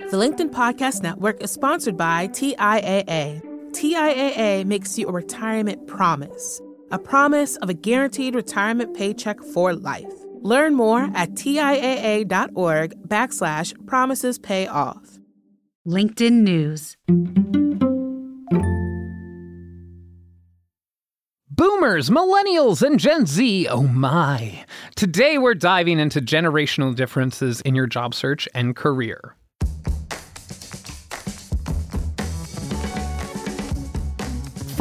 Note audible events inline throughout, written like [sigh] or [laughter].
The LinkedIn Podcast Network is sponsored by TIAA. TIAA makes you a retirement promise, a promise of a guaranteed retirement paycheck for life. Learn more at TIAA.org backslash promises pay off. LinkedIn News. Boomers, millennials, and Gen Z, oh my. Today we're diving into generational differences in your job search and career.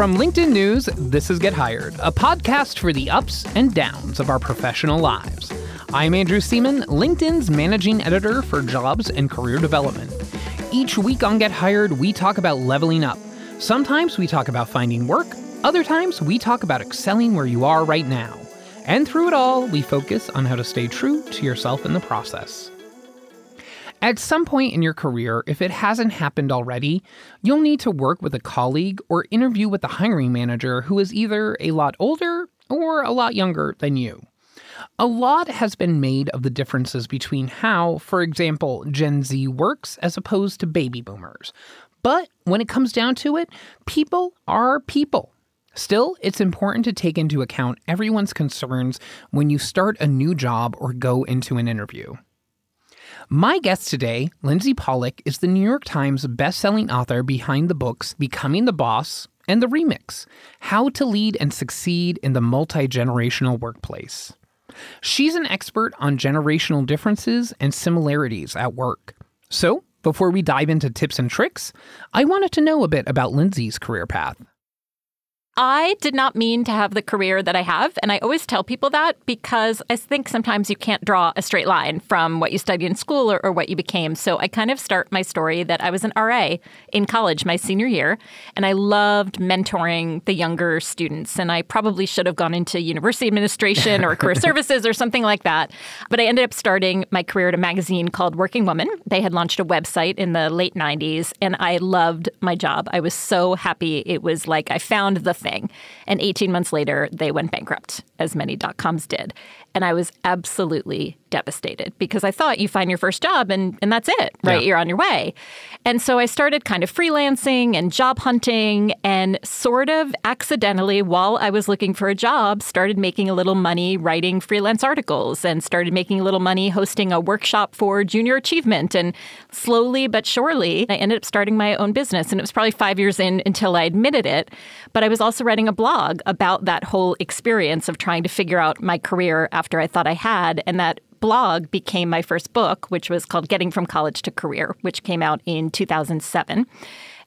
From LinkedIn News, this is Get Hired, a podcast for the ups and downs of our professional lives. I'm Andrew Seaman, LinkedIn's managing editor for jobs and career development. Each week on Get Hired, we talk about leveling up. Sometimes we talk about finding work, other times we talk about excelling where you are right now. And through it all, we focus on how to stay true to yourself in the process. At some point in your career, if it hasn't happened already, you'll need to work with a colleague or interview with a hiring manager who is either a lot older or a lot younger than you. A lot has been made of the differences between how, for example, Gen Z works as opposed to baby boomers. But when it comes down to it, people are people. Still, it's important to take into account everyone's concerns when you start a new job or go into an interview. My guest today, Lindsey Pollak, is the New York Times best-selling author behind the books Becoming the Boss and The Remix: How to Lead and Succeed in the Multi-Generational Workplace. She's an expert on generational differences and similarities at work. So, before we dive into tips and tricks, I wanted to know a bit about Lindsey's career path. I did not mean to have the career that I have. And I always tell people that because I think sometimes you can't draw a straight line from what you studied in school or, or, what you became. So I kind of start my story that I was an RA in college my senior year. And I loved mentoring the younger students. And I probably should have gone into university administration or career [laughs] services or something like that. But I ended up starting my career at a magazine called Working Woman. They had launched a website in the late 90s. And I loved my job. I was so happy. It was like I found the thing. And 18 months later, they went bankrupt, as many dot coms did. And I was absolutely devastated because I thought you find your first job and, and that's it, right? Yeah. You're on your way. And so I started kind of freelancing and job hunting and sort of accidentally, while I was looking for a job, started making a little money writing freelance articles and started making a little money hosting a workshop for junior achievement. And slowly but surely, I ended up starting my own business. And it was probably five years in until I admitted it. But I was also writing a blog about that whole experience of trying to figure out my career after I thought I had. And that blog became my first book, which was called Getting from College to Career, which came out in 2007.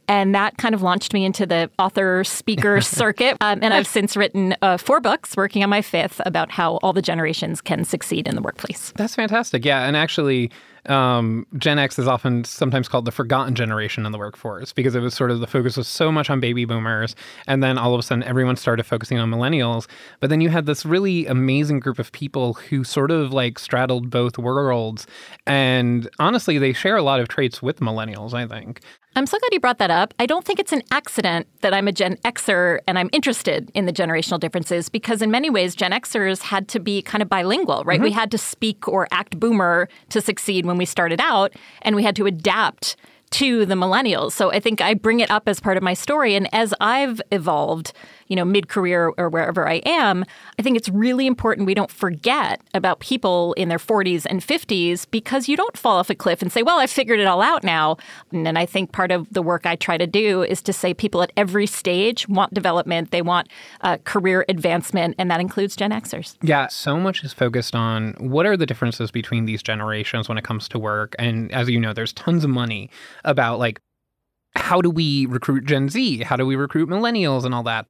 And that kind of launched me into the author speaker [laughs] circuit. Um, and I've since written uh, four books, working on my fifth, about how all the generations can succeed in the workplace. That's fantastic. Yeah. And actually, um, Gen X is often sometimes called the forgotten generation in the workforce because it was sort of the focus was so much on baby boomers, and then all of a sudden everyone started focusing on millennials. But then you had this really amazing group of people who sort of like straddled both worlds, and honestly, they share a lot of traits with millennials. I think. I'm so glad you brought that up. I don't think it's an accident that I'm a Gen Xer and I'm interested in the generational differences because, in many ways, Gen Xers had to be kind of bilingual, right? Mm-hmm. We had to speak or act boomer to succeed when when we started out, and we had to adapt to the millennials. So I think I bring it up as part of my story. And as I've evolved, you know, mid career or wherever I am, I think it's really important we don't forget about people in their 40s and 50s because you don't fall off a cliff and say, well, I figured it all out now. And I think part of the work I try to do is to say people at every stage want development, they want uh, career advancement, and that includes Gen Xers. Yeah, so much is focused on what are the differences between these generations when it comes to work. And as you know, there's tons of money about like, how do we recruit Gen Z? How do we recruit millennials and all that?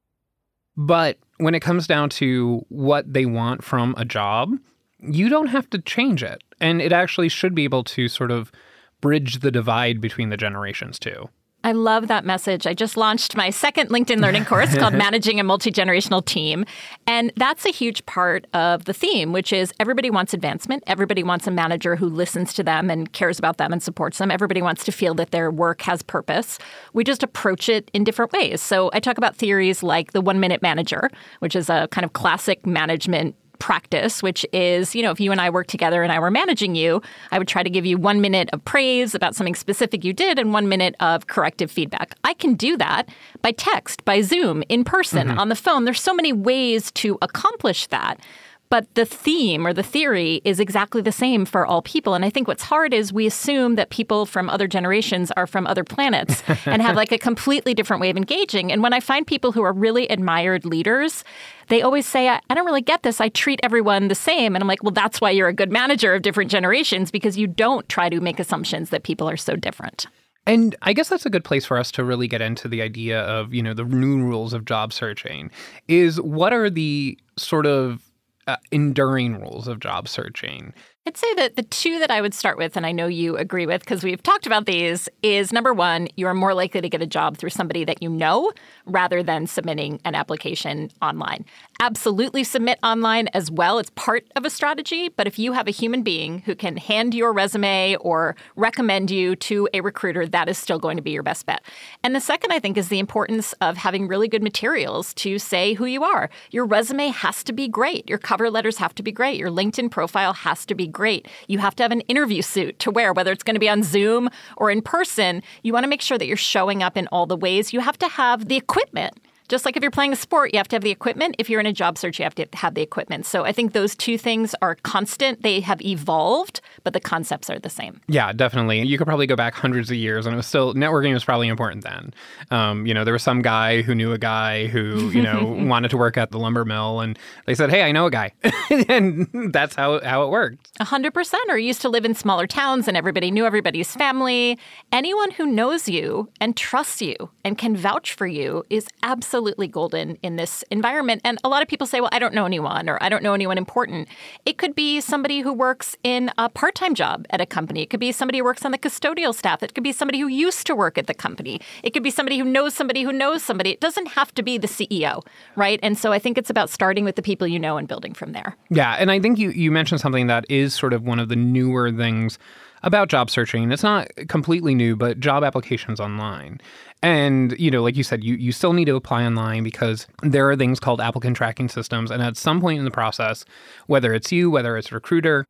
But when it comes down to what they want from a job, you don't have to change it. And it actually should be able to sort of bridge the divide between the generations too. I love that message. I just launched my second LinkedIn learning course called [laughs] Managing a Multi Generational Team. And that's a huge part of the theme, which is everybody wants advancement. Everybody wants a manager who listens to them and cares about them and supports them. Everybody wants to feel that their work has purpose. We just approach it in different ways. So I talk about theories like the one minute manager, which is a kind of classic management practice, which is, you know, if you and I work together and I were managing you, I would try to give you one minute of praise about something specific you did and one minute of corrective feedback. I can do that by text, by Zoom, in person, mm-hmm. on the phone. There's so many ways to accomplish that. But the theme or the theory is exactly the same for all people. And I think what's hard is we assume that people from other generations are from other planets [laughs] and have like a completely different way of engaging. And when I find people who are really admired leaders, they always say, I, I don't really get this. I treat everyone the same. And I'm like, well, that's why you're a good manager of different generations because you don't try to make assumptions that people are so different. And I guess that's a good place for us to really get into the idea of, you know, the new rules of job searching. Is what are the sort of uh, enduring rules of job searching. I'd say that the two that I would start with, and I know you agree with because we've talked about these, is number one, you are more likely to get a job through somebody that you know rather than submitting an application online. Absolutely submit online as well. It's part of a strategy. But if you have a human being who can hand your resume or recommend you to a recruiter, that is still going to be your best bet. And the second, I think, is the importance of having really good materials to say who you are. Your resume has to be great. Your cover letters have to be great. Your LinkedIn profile has to be great. You have to have an interview suit to wear, whether it's going to be on Zoom or in person. You want to make sure that you're showing up in all the ways. You have to have the equipment just like if you're playing a sport, you have to have the equipment. If you're in a job search, you have to have the equipment. So I think those two things are constant. They have evolved, but the concepts are the same. Yeah, definitely. You could probably go back hundreds of years, and it was still networking was probably important then. Um, you know, there was some guy who knew a guy who you know [laughs] wanted to work at the lumber mill, and they said, "Hey, I know a guy," [laughs] and that's how how it worked. A hundred percent. Or used to live in smaller towns, and everybody knew everybody's family. Anyone who knows you and trusts you and can vouch for you is absolutely absolutely golden in this environment. And a lot of people say, well, I don't know anyone or I don't know anyone important. It could be somebody who works in a part time job at a company. It could be somebody who works on the custodial staff. It could be somebody who used to work at the company. It could be somebody who knows somebody who knows somebody. It doesn't have to be the CEO, right? And so I think it's about starting with the people you know and building from there. Yeah. And I think you, you mentioned something that is sort of one of the newer things about job searching. It's not completely new, but job applications online. And, you know, like you said, you, you still need to apply online because there are things called applicant tracking systems. And at some point in the process, whether it's you, whether it's recruiter,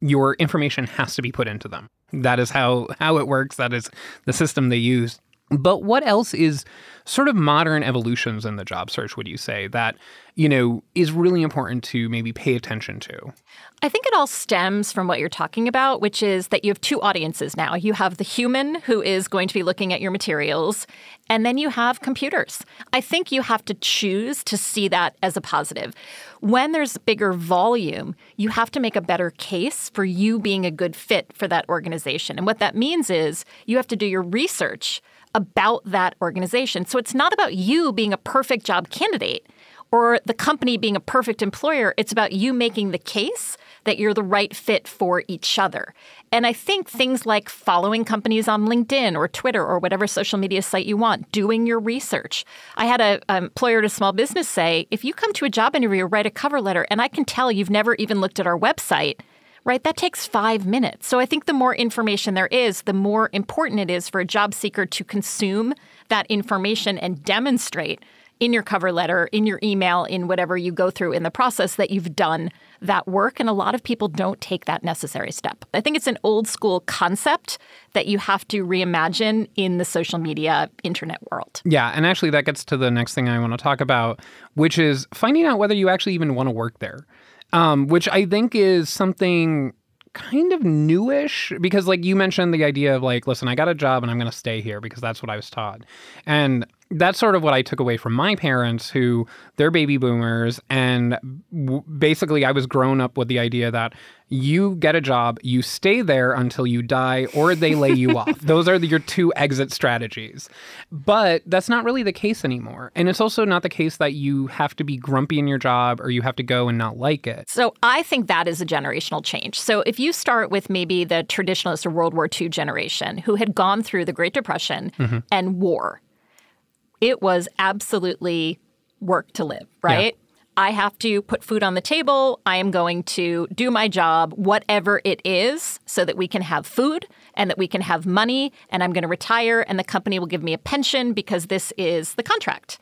your information has to be put into them. That is how, how it works. That is the system they use. But what else is sort of modern evolutions in the job search, would you say, that, you know, is really important to maybe pay attention to? I think it all stems from what you're talking about, which is that you have two audiences now. You have the human who is going to be looking at your materials, and then you have computers. I think you have to choose to see that as a positive. When there's bigger volume, you have to make a better case for you being a good fit for that organization. And what that means is you have to do your research about that organization. So it's not about you being a perfect job candidate or the company being a perfect employer. It's about you making the case that you're the right fit for each other. And I think things like following companies on LinkedIn or Twitter or whatever social media site you want, doing your research. I had an employer a small business say, if you come to a job interview, write a cover letter, and I can tell you've never even looked at our website, right? That takes five minutes. So I think the more information there is, the more important it is for a job seeker to consume that information and demonstrate in your cover letter, in your email, in whatever you go through in the process that you've done that work. And a lot of people don't take that necessary step. I think it's an old school concept that you have to reimagine in the social media internet world. Yeah. And actually, that gets to the next thing I want to talk about, which is finding out whether you actually even want to work there um, which I think is something kind of newish because like you mentioned the idea of like listen i got a job and i'm going to stay here because that's what i was taught. And that's sort of what I took away from my parents, who they're baby boomers. And w- basically, I was grown up with the idea that you get a job, you stay there until you die, or they lay you off. [laughs] Those are the, your two exit strategies. But that's not really the case anymore. And it's also not the case that you have to be grumpy in your job or you have to go and not like it. So I think that is a generational change. So if you start with maybe the traditionalist or World War II generation who had gone through the Great Depression mm-hmm. and war, it was absolutely work to live, right? Yeah. I have to put food on the table. I am going to do my job, whatever it is, so that we can have food and that we can have money. And I'm going to retire, and the company will give me a pension because this is the contract.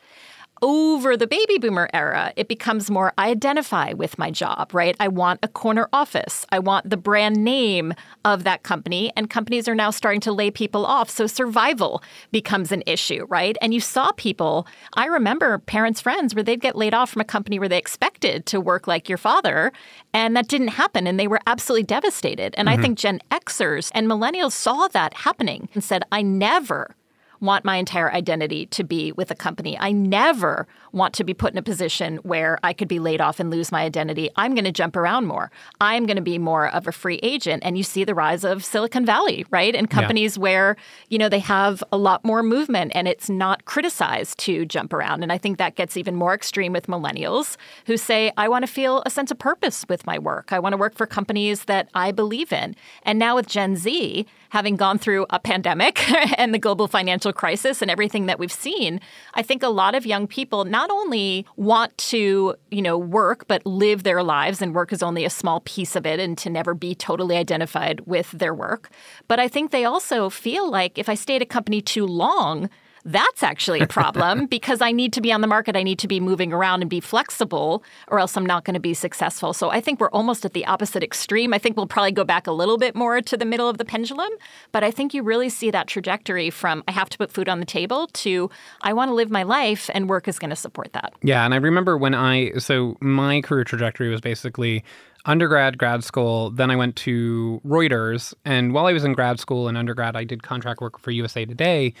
Over the baby boomer era, it becomes more I identify with my job, right? I want a corner office. I want the brand name of that company. And companies are now starting to lay people off. So survival becomes an issue, right? And you saw people, I remember parents' friends where they'd get laid off from a company where they expected to work like your father. And that didn't happen. And they were absolutely devastated. And mm-hmm. I think Gen Xers and millennials saw that happening and said, I never want my entire identity to be with a company. I never want to be put in a position where I could be laid off and lose my identity. I'm going to jump around more. I'm going to be more of a free agent. And you see the rise of Silicon Valley, right? And companies yeah. where, you know, they have a lot more movement and it's not criticized to jump around. And I think that gets even more extreme with millennials who say, I want to feel a sense of purpose with my work. I want to work for companies that I believe in. And now with Gen Z, having gone through a pandemic [laughs] and the global financial crisis and everything that we've seen, I think a lot of young people not only want to, you know, work but live their lives and work is only a small piece of it and to never be totally identified with their work, but I think they also feel like if I stay at a company too long, that's actually a problem [laughs] because I need to be on the market. I need to be moving around and be flexible, or else I'm not going to be successful. So I think we're almost at the opposite extreme. I think we'll probably go back a little bit more to the middle of the pendulum, but I think you really see that trajectory from I have to put food on the table to I want to live my life and work is going to support that. Yeah. And I remember when I, so my career trajectory was basically undergrad, grad school. Then I went to Reuters. And while I was in grad school and undergrad, I did contract work for USA Today.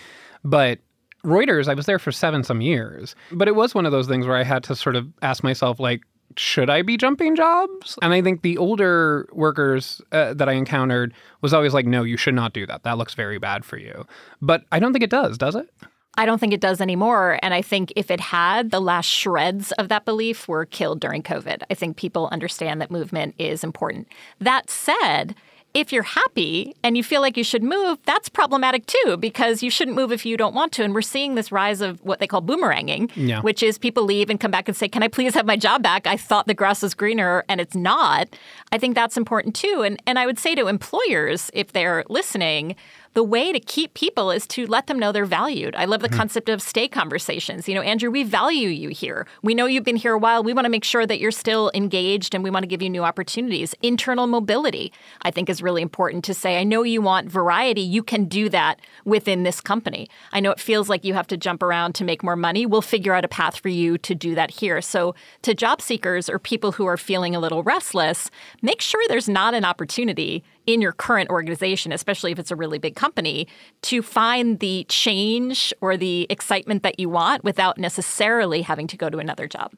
But Reuters, I was there for seven some years. But it was one of those things where I had to sort of ask myself, like, should I be jumping jobs? And I think the older workers uh, that I encountered was always like, no, you should not do that. That looks very bad for you. But I don't think it does, does it? I don't think it does anymore. And I think if it had, the last shreds of that belief were killed during COVID. I think people understand that movement is important. That said, if you're happy and you feel like you should move, that's problematic too, because you shouldn't move if you don't want to. And we're seeing this rise of what they call boomeranging, yeah. which is people leave and come back and say, Can I please have my job back? I thought the grass was greener and it's not. I think that's important too. And, and I would say to employers, if they're listening, the way to keep people is to let them know they're valued. I love the mm-hmm. concept of stay conversations. You know, Andrew, we value you here. We know you've been here a while. We want to make sure that you're still engaged and we want to give you new opportunities. Internal mobility, I think, is really important to say. I know you want variety. You can do that within this company. I know it feels like you have to jump around to make more money. We'll figure out a path for you to do that here. So, to job seekers or people who are feeling a little restless, make sure there's not an opportunity in your current organization, especially if it's a really big company, to find the change or the excitement that you want without necessarily having to go to another job.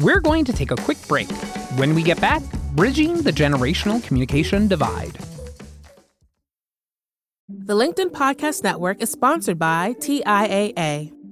We're going to take a quick break. When we get back, bridging the generational communication divide. The LinkedIn Podcast Network is sponsored by TIAA.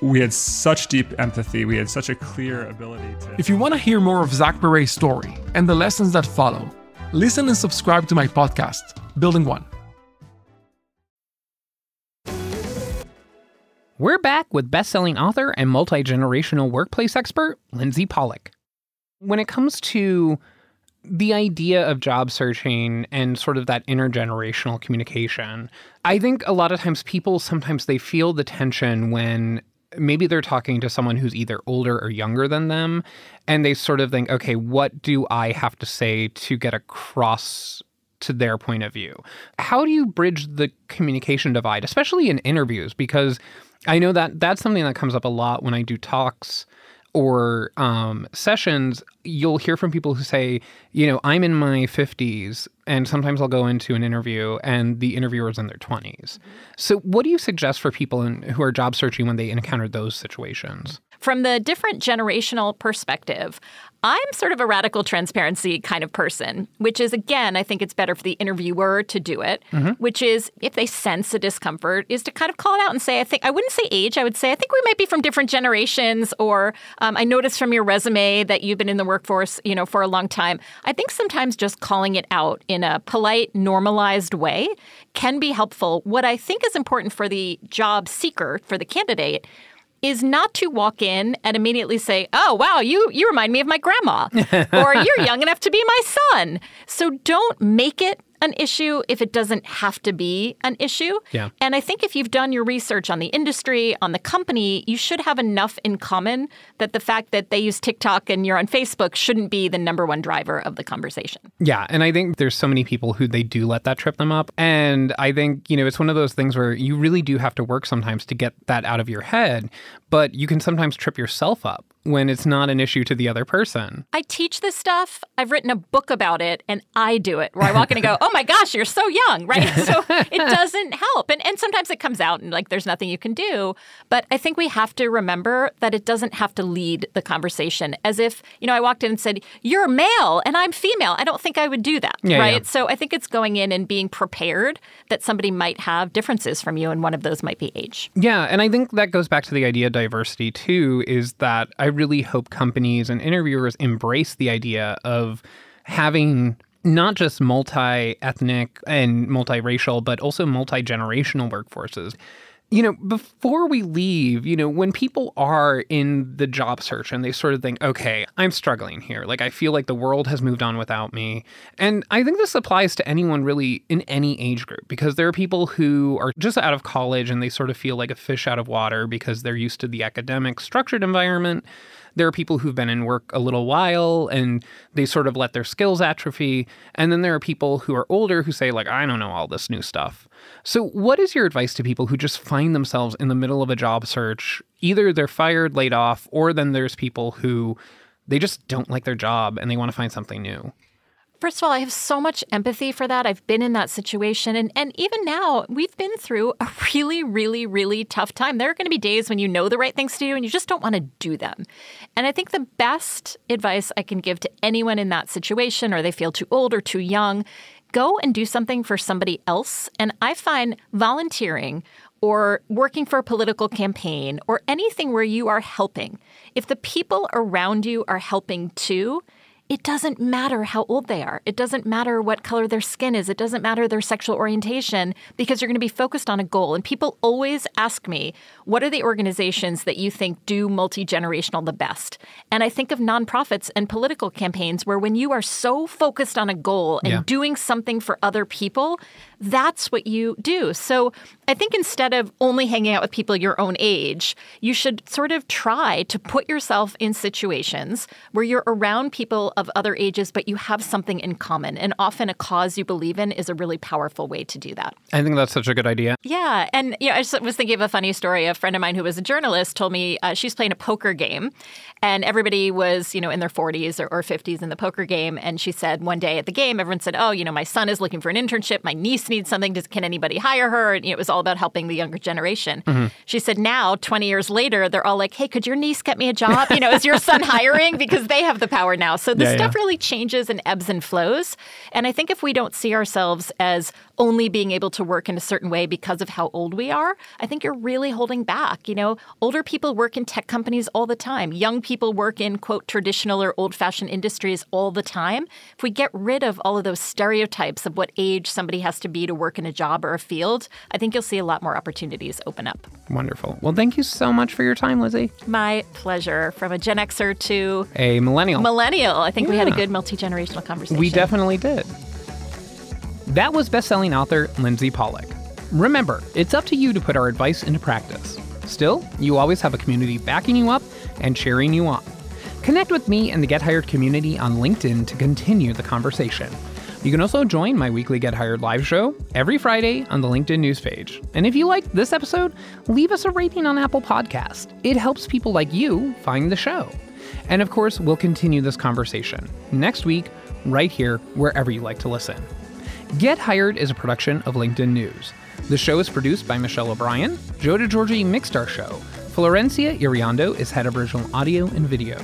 we had such deep empathy. We had such a clear ability to. If you want to hear more of Zach Perret's story and the lessons that follow, listen and subscribe to my podcast, Building One. We're back with best-selling author and multi-generational workplace expert Lindsey Pollak. When it comes to the idea of job searching and sort of that intergenerational communication. I think a lot of times people sometimes they feel the tension when maybe they're talking to someone who's either older or younger than them and they sort of think okay what do i have to say to get across to their point of view? How do you bridge the communication divide especially in interviews? Because i know that that's something that comes up a lot when i do talks or um, sessions, you'll hear from people who say, you know, I'm in my 50s, and sometimes I'll go into an interview and the interviewer's in their 20s. So, what do you suggest for people in, who are job searching when they encounter those situations? From the different generational perspective, I'm sort of a radical transparency kind of person, which is, again, I think it's better for the interviewer to do it, mm-hmm. which is if they sense a discomfort, is to kind of call it out and say, I think, I wouldn't say age, I would say, I think we might be from different generations, or um, I noticed from your resume that you've been in the workforce, you know, for a long time. I think sometimes just calling it out in a polite, normalized way can be helpful. What I think is important for the job seeker, for the candidate, is not to walk in and immediately say, "Oh, wow, you you remind me of my grandma," or "You're young enough to be my son." So don't make it an issue if it doesn't have to be an issue. Yeah. And I think if you've done your research on the industry, on the company, you should have enough in common that the fact that they use TikTok and you're on Facebook shouldn't be the number one driver of the conversation. Yeah. And I think there's so many people who they do let that trip them up. And I think, you know, it's one of those things where you really do have to work sometimes to get that out of your head, but you can sometimes trip yourself up when it's not an issue to the other person. I teach this stuff. I've written a book about it and I do it where I walk in and go, oh my gosh, you're so young, right? [laughs] so it doesn't help. And, and sometimes it comes out and like there's nothing you can do. But I think we have to remember that it doesn't have to lead the conversation as if, you know, I walked in and said, you're male and I'm female. I don't think I would do that, yeah, right? Yeah. So I think it's going in and being prepared that somebody might have differences from you and one of those might be age. Yeah. And I think that goes back to the idea of diversity too, is that I really hope companies and interviewers embrace the idea of having not just multi ethnic and multiracial, but also multi generational workforces. You know, before we leave, you know, when people are in the job search and they sort of think, okay, I'm struggling here. Like, I feel like the world has moved on without me. And I think this applies to anyone really in any age group because there are people who are just out of college and they sort of feel like a fish out of water because they're used to the academic structured environment. There are people who've been in work a little while and they sort of let their skills atrophy. And then there are people who are older who say, like, I don't know all this new stuff. So, what is your advice to people who just find themselves in the middle of a job search? Either they're fired, laid off, or then there's people who they just don't like their job and they want to find something new. First of all, I have so much empathy for that. I've been in that situation. And, and even now, we've been through a [laughs] really, really, really tough time. There are going to be days when you know the right things to do and you just don't want to do them. And I think the best advice I can give to anyone in that situation, or they feel too old or too young, go and do something for somebody else. And I find volunteering or working for a political campaign or anything where you are helping, if the people around you are helping too, it doesn't matter how old they are. It doesn't matter what color their skin is. It doesn't matter their sexual orientation because you're going to be focused on a goal. And people always ask me, what are the organizations that you think do multi generational the best? And I think of nonprofits and political campaigns where when you are so focused on a goal and Yeah. doing something for other people, that's what you do. So I think instead of only hanging out with people your own age, you should sort of try to put yourself in situations where you're around people of other ages, but you have something in common. And often a cause you believe in is a really powerful way to do that. I think that's such a good idea. Yeah, and you know, I just was thinking of a funny story. A friend of mine who was a journalist told me uh, she was playing a poker game, and everybody was, you know, in their 40s or, or 50s in the poker game. And she said one day at the game, everyone said, "Oh, you know, my son is looking for an internship. My niece needs something. Does, can anybody hire her?" And you know, it was all about helping the younger generation. She said, "Now, 20 years later, they're all like, "Hey, could your niece get me a job? You know, is your son [laughs] hiring? Because they have the power now." So this Yeah, stuff yeah. really changes and ebbs and flows. And I think if we don't see ourselves as only being able to work in a certain way because of how old we are, I think you're really holding back. You know, older people work in tech companies all the time. Young people work in quote traditional or old-fashioned industries all the time. If we get rid of all of those stereotypes of what age somebody has to be to work in a job or a field, I think you'll see a lot more opportunities open up. Wonderful. Well, thank you so much for your time, Lizzie. My pleasure. From a Gen Xer to A millennial. millennial, I think think we had a good multi generational conversation. We definitely did. That was best-selling author Lindsey Pollak. Remember, it's up to you to put our advice into practice. Still, you always have a community backing you up and cheering you on. Connect with me and the Get Hired community on LinkedIn to continue the conversation. You can also join my weekly Get Hired live show every Friday on the LinkedIn news page. And if you liked this episode, leave us a rating on Apple Podcast. It helps people like you find the show. And of course, we'll continue this conversation next week, right here, wherever you like to listen. Get Hired is a production of LinkedIn News. The show is produced by Michelle O'Brien. Joe DeGiorgi mixed our show. Florencia Iriondo is head of original audio and video.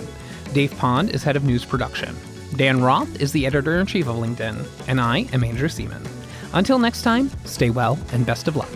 Dave Pond is head of news production. Dan Roth is the editor in chief of LinkedIn. And I am Andrew Seaman. Until next time, stay well and best of luck.